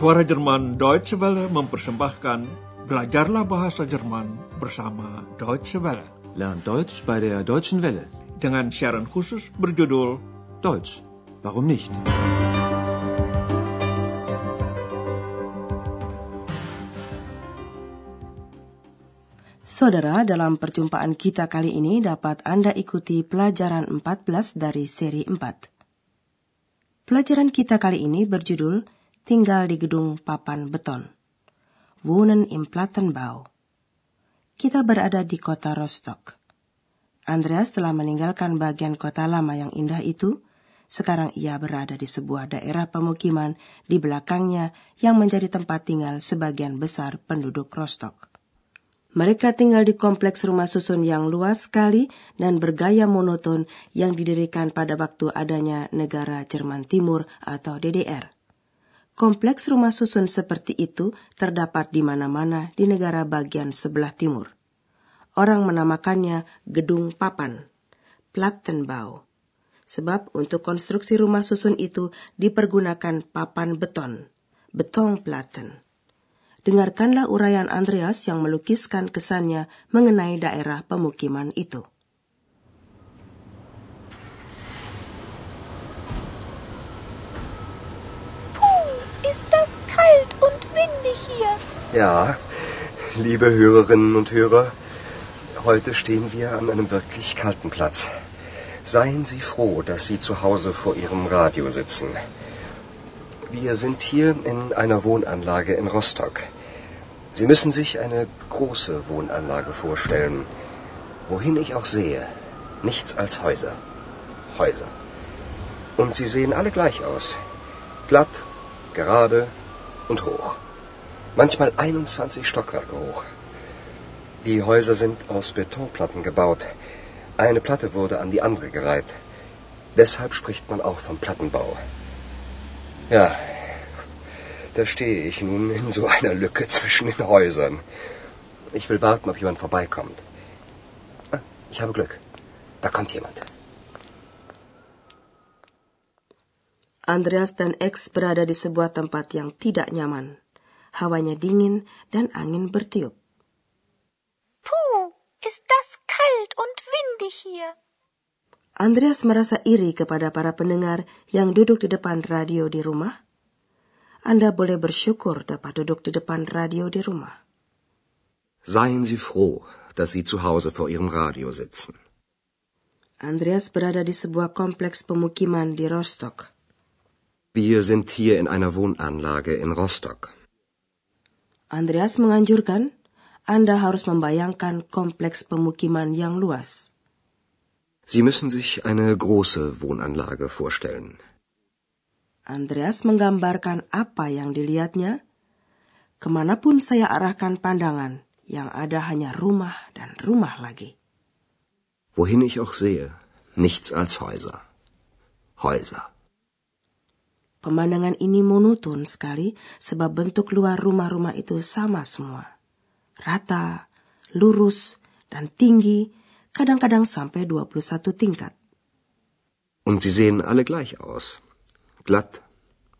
Suara Jerman Deutsche Welle mempersembahkan Belajarlah Bahasa Jerman bersama Deutsche Welle. Lernt Deutsch bei der Deutschen Welle. Dengan siaran khusus berjudul Deutsch, warum nicht? Saudara, dalam perjumpaan kita kali ini dapat Anda ikuti pelajaran 14 dari seri 4. Pelajaran kita kali ini berjudul Tinggal di Gedung Papan Beton. Wohnen im Plattenbau. Kita berada di kota Rostock. Andreas telah meninggalkan bagian kota lama yang indah itu. Sekarang ia berada di sebuah daerah pemukiman di belakangnya yang menjadi tempat tinggal sebagian besar penduduk Rostock. Mereka tinggal di kompleks rumah susun yang luas sekali dan bergaya monoton yang didirikan pada waktu adanya negara Jerman Timur atau DDR. Kompleks rumah susun seperti itu terdapat di mana-mana di negara bagian sebelah timur. Orang menamakannya gedung papan, Plattenbau. Sebab untuk konstruksi rumah susun itu dipergunakan papan beton, Betonplatten. Dengarkanlah uraian Andreas yang melukiskan kesannya mengenai daerah pemukiman itu. Hier. Ja, liebe Hörerinnen und Hörer, heute stehen wir an einem wirklich kalten Platz. Seien Sie froh, dass Sie zu Hause vor Ihrem Radio sitzen. Wir sind hier in einer Wohnanlage in Rostock. Sie müssen sich eine große Wohnanlage vorstellen. Wohin ich auch sehe, nichts als Häuser. Häuser. Und sie sehen alle gleich aus. Glatt, gerade und hoch. Manchmal 21 Stockwerke hoch. Die Häuser sind aus Betonplatten gebaut. Eine Platte wurde an die andere gereiht. Deshalb spricht man auch vom Plattenbau. Ja, da stehe ich nun in so einer Lücke zwischen den Häusern. Ich will warten, ob jemand vorbeikommt. Ah, ich habe Glück. Da kommt jemand. Andreas dan X berada di sebuah tempat yang tidak nyaman. Hawanya dingin dan angin bertiup. Puh, ist das kalt und windig hier. Andreas merasa iri kepada para pendengar yang duduk di depan radio di rumah. Anda boleh bersyukur dapat duduk di depan radio di rumah. Seien Sie froh, dass Sie zu Hause vor Ihrem Radio sitzen. Andreas berada di sebuah kompleks pemukiman di Rostock. Wir sind hier in einer Wohnanlage in Rostock. Andreas menganjurkan Anda harus membayangkan kompleks pemukiman yang luas. Sie müssen sich eine große Wohnanlage vorstellen. Andreas menggambarkan apa yang dilihatnya. Ke mana pun saya arahkan pandangan, yang ada hanya rumah dan rumah lagi. Wohin ich auch sehe, nichts als Häuser. Häuser. Pemandangan ini monoton sekali sebab bentuk luar rumah-rumah itu sama semua. Rata, lurus, dan tinggi, kadang-kadang sampai 21 tingkat. Und sie sehen alle gleich aus. Glatt,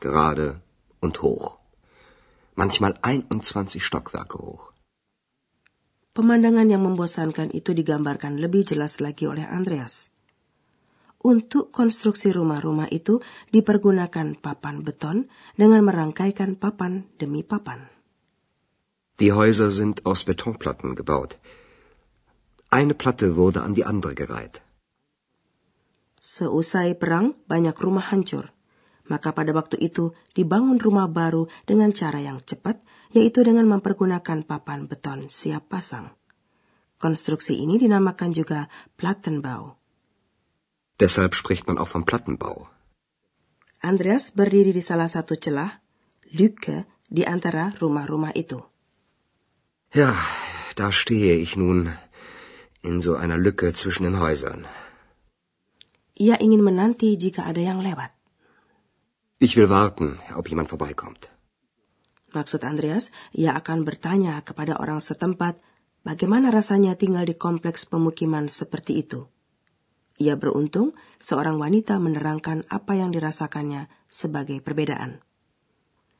gerade und hoch. Manchmal 21 Stockwerke hoch. Pemandangan yang membosankan itu digambarkan lebih jelas lagi oleh Andreas. Untuk konstruksi rumah-rumah itu dipergunakan papan beton dengan merangkaikan papan demi papan. Die Häuser sind aus Betonplatten gebaut. Eine Platte wurde an die andere gereiht. Seusai perang, banyak rumah hancur. Maka pada waktu itu dibangun rumah baru dengan cara yang cepat, yaitu dengan mempergunakan papan beton siap pasang. Konstruksi ini dinamakan juga Plattenbau. Deshalb spricht man auch vom Plattenbau. Andreas berdiri di salah satu celah, Lücke, di antara rumah-rumah itu. Ja, da stehe ich nun in so einer Lücke zwischen den Häusern. Ia ingin menanti jika ada yang lewat. Ich will warten, ob jemand vorbeikommt. Maksud Andreas, ia akan bertanya kepada orang setempat bagaimana rasanya tinggal di kompleks pemukiman seperti itu. Ia beruntung seorang wanita menerangkan apa yang dirasakannya sebagai perbedaan.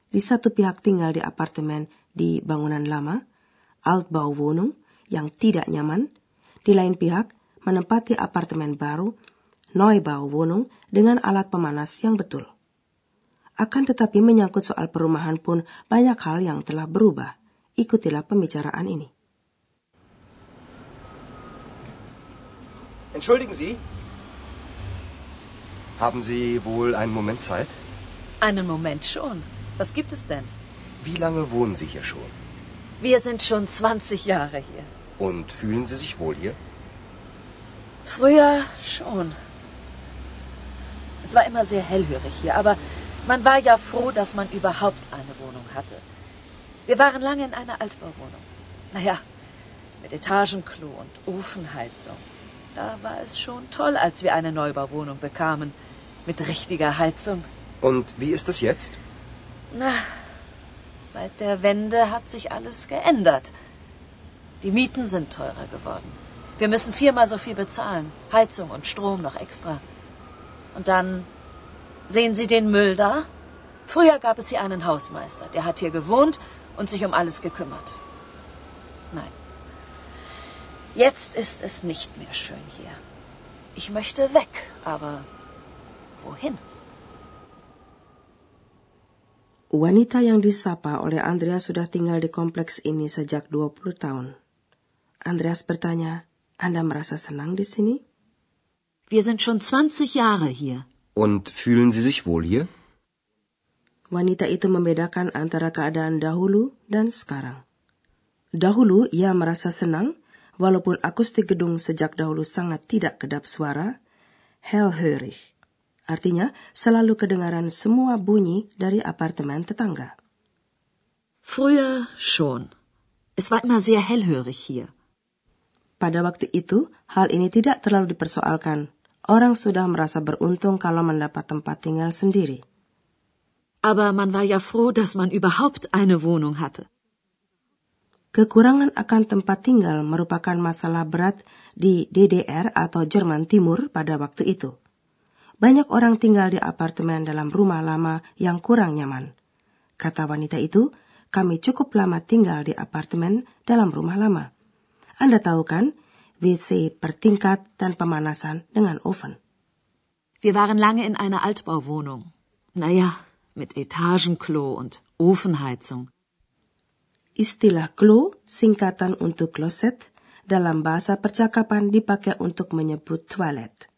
di satu pihak tinggal di apartemen di bangunan lama, Altbauwohnung, yang tidak nyaman, di lain pihak menempati apartemen baru, Neubauwohnung, dengan alat pemanas yang betul. Akan tetapi menyangkut soal perumahan pun banyak hal yang telah berubah. Ikutilah pembicaraan ini. Entschuldigen Sie. Haben Sie wohl einen Moment Zeit? Einen Moment schon. Was gibt es denn? Wie lange wohnen Sie hier schon? Wir sind schon 20 Jahre hier. Und fühlen Sie sich wohl hier? Früher schon. Es war immer sehr hellhörig hier, aber man war ja froh, dass man überhaupt eine Wohnung hatte. Wir waren lange in einer Altbauwohnung. Naja, mit Etagenklo und Ofenheizung. Da war es schon toll, als wir eine Neubauwohnung bekamen. Mit richtiger Heizung. Und wie ist es jetzt? Na, seit der Wende hat sich alles geändert. Die Mieten sind teurer geworden. Wir müssen viermal so viel bezahlen. Heizung und Strom noch extra. Und dann sehen Sie den Müll da? Früher gab es hier einen Hausmeister, der hat hier gewohnt und sich um alles gekümmert. Nein. Jetzt ist es nicht mehr schön hier. Ich möchte weg, aber wohin? Wanita yang disapa oleh Andreas sudah tinggal di kompleks ini sejak 20 tahun. Andreas bertanya, Anda merasa senang di sini? Wir sind schon 20 Jahre hier. Und fühlen Sie sich wohl hier? Wanita itu membedakan antara keadaan dahulu dan sekarang. Dahulu ia merasa senang, walaupun akustik gedung sejak dahulu sangat tidak kedap suara, hellhörig. Artinya, selalu kedengaran semua bunyi dari apartemen tetangga. Früher schon. Es war immer sehr hellhörig hier. Pada waktu itu, hal ini tidak terlalu dipersoalkan. Orang sudah merasa beruntung kalau mendapat tempat tinggal sendiri. Aber man war ja froh, dass man überhaupt eine Wohnung hatte. Kekurangan akan tempat tinggal merupakan masalah berat di DDR atau Jerman Timur pada waktu itu. Banyak orang tinggal di apartemen dalam rumah lama yang kurang nyaman. Kata wanita itu, kami cukup lama tinggal di apartemen dalam rumah lama. Anda tahu kan, WC bertingkat dan pemanasan dengan oven. Wir waren lange in einer Altbauwohnung. Naja, mit Etagenklo und Ofenheizung. Istilah klo, singkatan untuk kloset, dalam bahasa percakapan dipakai untuk menyebut toilet.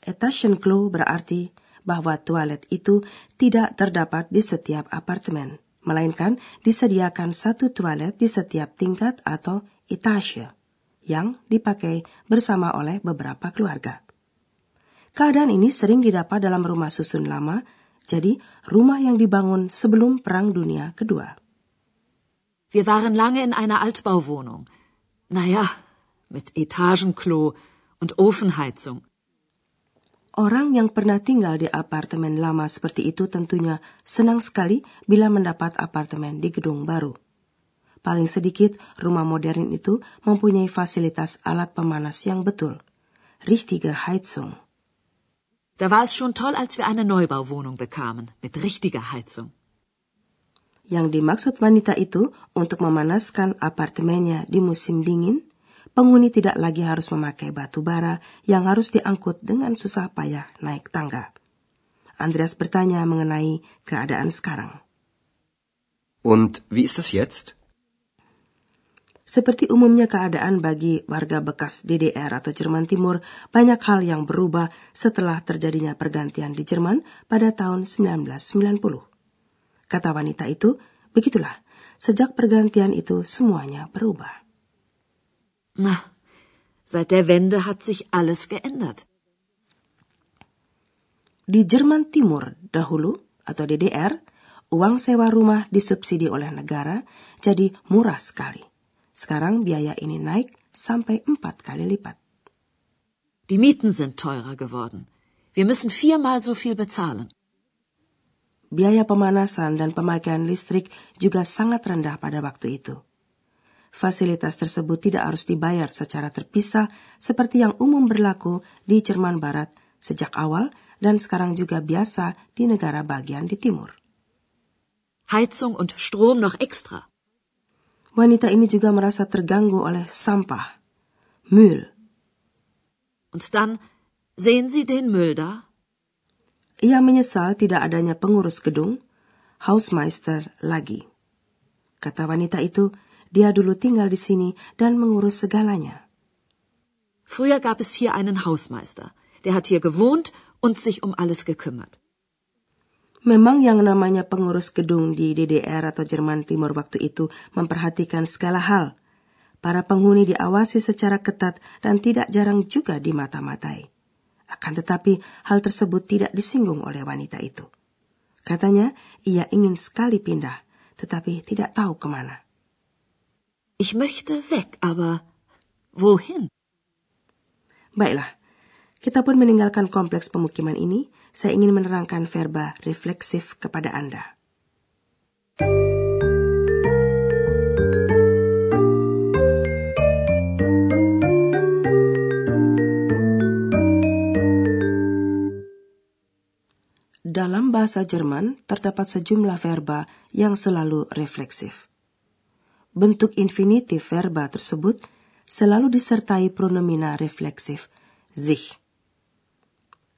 Etagenklo berarti bahwa toilet itu tidak terdapat di setiap apartemen, melainkan disediakan satu toilet di setiap tingkat atau etage yang dipakai bersama oleh beberapa keluarga. Keadaan ini sering didapat dalam rumah susun lama, jadi rumah yang dibangun sebelum Perang Dunia Kedua. Wir waren lange in einer Altbauwohnung. Naja, mit Etagenklo und Ofenheizung. Orang yang pernah tinggal di apartemen lama seperti itu tentunya senang sekali bila mendapat apartemen di gedung baru. Paling sedikit, rumah modern itu mempunyai fasilitas alat pemanas yang betul. Richtige Heizung. Da war es schon toll, als wir eine Neubauwohnung bekamen, mit richtiger Heizung. Yang dimaksud wanita itu untuk memanaskan apartemennya di musim dingin penghuni tidak lagi harus memakai batu bara yang harus diangkut dengan susah payah naik tangga. Andreas bertanya mengenai keadaan sekarang. Und wie ist es jetzt? Seperti umumnya keadaan bagi warga bekas DDR atau Jerman Timur, banyak hal yang berubah setelah terjadinya pergantian di Jerman pada tahun 1990. Kata wanita itu, begitulah, sejak pergantian itu semuanya berubah. Na, seit der Wende hat sich alles geändert. Di Jerman Timur dahulu atau DDR, uang sewa rumah disubsidi oleh negara jadi murah sekali. Sekarang biaya ini naik sampai empat kali lipat. Die Mieten sind teurer geworden. Wir müssen viermal so viel bezahlen. Biaya pemanasan dan pemakaian listrik juga sangat rendah pada waktu itu fasilitas tersebut tidak harus dibayar secara terpisah seperti yang umum berlaku di Jerman Barat sejak awal dan sekarang juga biasa di negara bagian di timur. Heizung und Strom noch extra. Wanita ini juga merasa terganggu oleh sampah, Müll. Und dann sehen Sie den Müll da? Ia menyesal tidak adanya pengurus gedung, Hausmeister lagi. Kata wanita itu, dia dulu tinggal di sini dan mengurus segalanya. Früher gab es hier einen Hausmeister. Der hat hier gewohnt und sich um alles gekümmert. Memang yang namanya pengurus gedung di DDR atau Jerman Timur waktu itu memperhatikan segala hal. Para penghuni diawasi secara ketat dan tidak jarang juga dimata-matai. Akan tetapi hal tersebut tidak disinggung oleh wanita itu. Katanya ia ingin sekali pindah, tetapi tidak tahu ke mana. Ich möchte weg, aber wohin? Baiklah, kita pun meninggalkan kompleks pemukiman ini saya ingin menerangkan verba refleksif kepada Anda. Dalam bahasa Jerman terdapat sejumlah verba yang selalu refleksif. Bentuk infinitif verba tersebut selalu disertai pronomina refleksif sich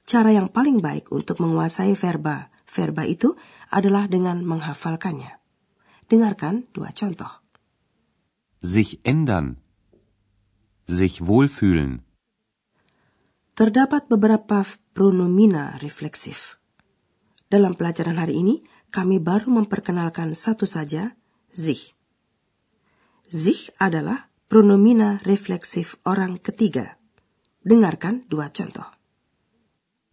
Cara yang paling baik untuk menguasai verba, verba itu adalah dengan menghafalkannya. Dengarkan dua contoh. Sich ändern. Sich wohlfühlen. Terdapat beberapa pronomina refleksif. Dalam pelajaran hari ini, kami baru memperkenalkan satu saja, sich. Sich adalah pronomina refleksif orang ketiga. Dengarkan dua contoh.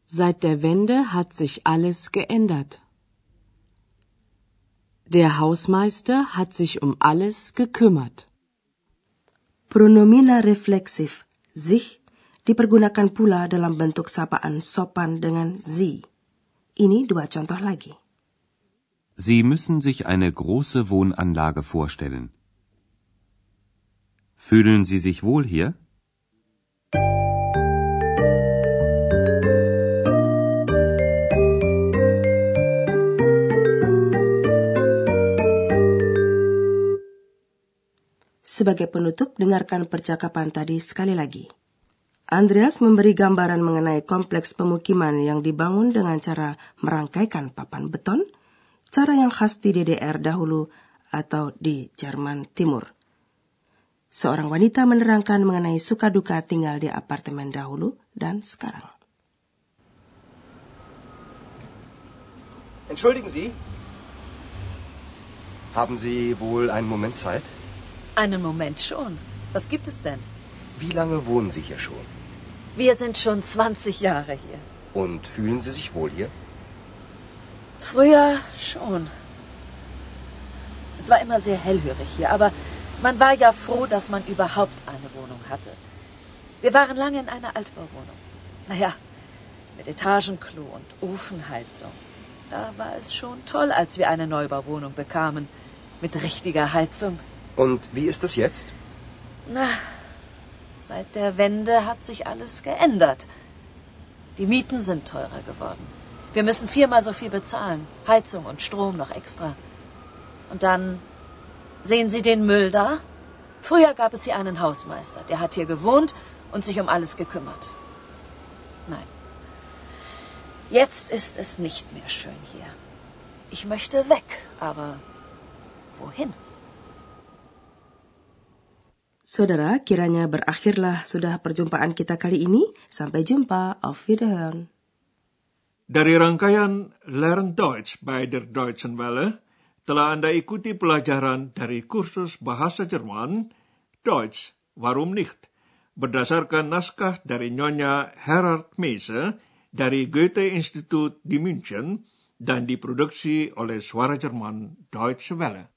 Seit der Wende hat sich alles geändert. Der Hausmeister hat sich um alles gekümmert. Pronomina refleksif sich dipergunakan pula dalam bentuk sapaan sopan dengan sie. Ini dua contoh lagi. Sie müssen sich eine große Wohnanlage vorstellen. Fühlen Sie sich wohl hier? Sebagai penutup, dengarkan percakapan tadi sekali lagi. Andreas memberi gambaran mengenai kompleks pemukiman yang dibangun dengan cara merangkaikan papan beton, cara yang khas di DDR dahulu atau di Jerman Timur. Seorang wanita menerangkan mengenai suka duka tinggal di apartemen dahulu dan sekarang. Entschuldigen Sie, haben Sie wohl einen Moment Zeit? Einen Moment schon. Was gibt es denn? Wie lange wohnen Sie hier schon? Wir sind schon 20 Jahre hier. Und fühlen Sie sich wohl hier? Früher schon. Es war immer sehr hellhörig hier, aber man war ja froh, dass man überhaupt eine Wohnung hatte. Wir waren lange in einer Altbauwohnung. Naja, mit Etagenklo und Ofenheizung. Da war es schon toll, als wir eine Neubauwohnung bekamen. Mit richtiger Heizung. Und wie ist das jetzt? Na, seit der Wende hat sich alles geändert. Die Mieten sind teurer geworden. Wir müssen viermal so viel bezahlen. Heizung und Strom noch extra. Und dann sehen Sie den Müll da? Früher gab es hier einen Hausmeister. Der hat hier gewohnt und sich um alles gekümmert. Nein. Jetzt ist es nicht mehr schön hier. Ich möchte weg, aber wohin? Saudara, kiranya berakhirlah sudah perjumpaan kita kali ini. Sampai jumpa. Auf Wiederhören. Dari rangkaian Learn Deutsch bei der Deutschen Welle, telah Anda ikuti pelajaran dari kursus bahasa Jerman, Deutsch, warum nicht? Berdasarkan naskah dari Nyonya Herard Meise dari Goethe Institut di München dan diproduksi oleh Suara Jerman Deutsche Welle.